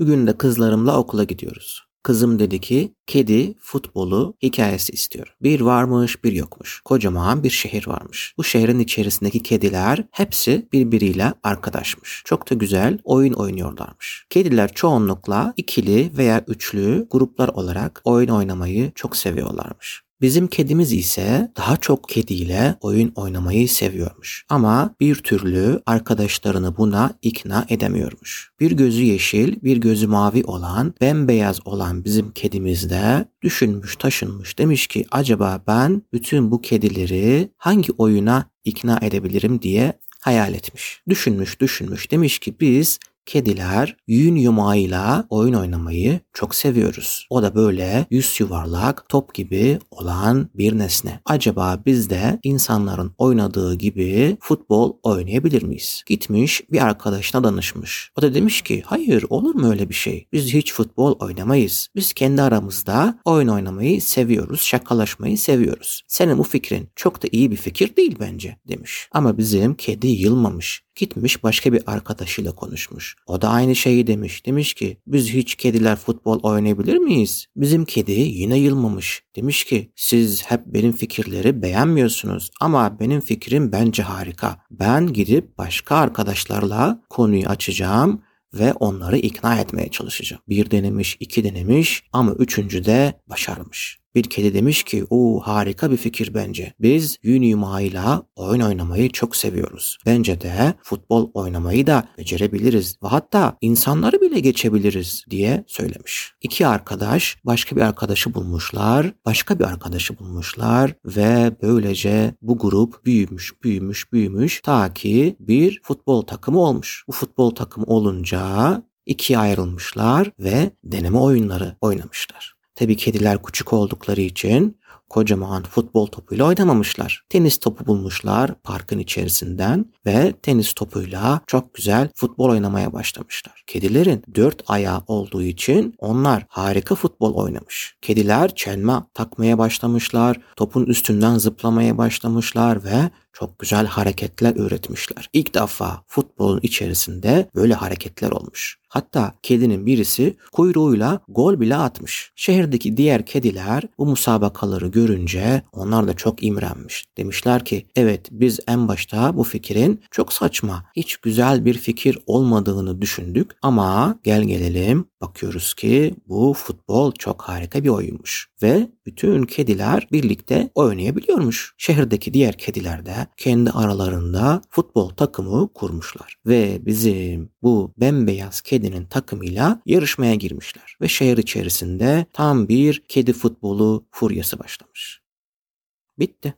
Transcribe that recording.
Bugün de kızlarımla okula gidiyoruz. Kızım dedi ki kedi futbolu hikayesi istiyor. Bir varmış bir yokmuş. Kocaman bir şehir varmış. Bu şehrin içerisindeki kediler hepsi birbiriyle arkadaşmış. Çok da güzel oyun oynuyorlarmış. Kediler çoğunlukla ikili veya üçlü gruplar olarak oyun oynamayı çok seviyorlarmış. Bizim kedimiz ise daha çok kediyle oyun oynamayı seviyormuş. Ama bir türlü arkadaşlarını buna ikna edemiyormuş. Bir gözü yeşil, bir gözü mavi olan, bembeyaz olan bizim kedimiz de düşünmüş, taşınmış. Demiş ki acaba ben bütün bu kedileri hangi oyuna ikna edebilirim diye hayal etmiş. Düşünmüş, düşünmüş. Demiş ki biz Kediler yün yumağıyla oyun oynamayı çok seviyoruz. O da böyle yüz yuvarlak top gibi olan bir nesne. Acaba biz de insanların oynadığı gibi futbol oynayabilir miyiz? Gitmiş bir arkadaşına danışmış. O da demiş ki hayır olur mu öyle bir şey? Biz hiç futbol oynamayız. Biz kendi aramızda oyun oynamayı seviyoruz, şakalaşmayı seviyoruz. Senin bu fikrin çok da iyi bir fikir değil bence demiş. Ama bizim kedi yılmamış. Gitmiş başka bir arkadaşıyla konuşmuş. O da aynı şeyi demiş. Demiş ki biz hiç kediler futbol oynayabilir miyiz? Bizim kedi yine yılmamış. Demiş ki siz hep benim fikirleri beğenmiyorsunuz ama benim fikrim bence harika. Ben gidip başka arkadaşlarla konuyu açacağım ve onları ikna etmeye çalışacağım. Bir denemiş, iki denemiş ama üçüncü de başarmış. Bir kedi demiş ki o harika bir fikir bence. Biz yün yumağıyla oyun oynamayı çok seviyoruz. Bence de futbol oynamayı da becerebiliriz ve hatta insanları bile geçebiliriz diye söylemiş. İki arkadaş başka bir arkadaşı bulmuşlar, başka bir arkadaşı bulmuşlar ve böylece bu grup büyümüş, büyümüş, büyümüş ta ki bir futbol takımı olmuş. Bu futbol takımı olunca ikiye ayrılmışlar ve deneme oyunları oynamışlar. Tabii kediler küçük oldukları için kocaman futbol topuyla oynamamışlar. Tenis topu bulmuşlar parkın içerisinden ve tenis topuyla çok güzel futbol oynamaya başlamışlar. Kedilerin dört ayağı olduğu için onlar harika futbol oynamış. Kediler çelme takmaya başlamışlar, topun üstünden zıplamaya başlamışlar ve çok güzel hareketler öğretmişler. İlk defa futbolun içerisinde böyle hareketler olmuş. Hatta kedinin birisi kuyruğuyla gol bile atmış. Şehirdeki diğer kediler bu musabakaları görünce onlar da çok imrenmiş. Demişler ki evet biz en başta bu fikrin çok saçma, hiç güzel bir fikir olmadığını düşündük ama gel gelelim bakıyoruz ki bu futbol çok harika bir oyunmuş ve bütün kediler birlikte oynayabiliyormuş. Şehirdeki diğer kediler de kendi aralarında futbol takımı kurmuşlar ve bizim bu bembeyaz kedinin takımıyla yarışmaya girmişler ve şehir içerisinde tam bir kedi futbolu furyası başlamış. Bitti.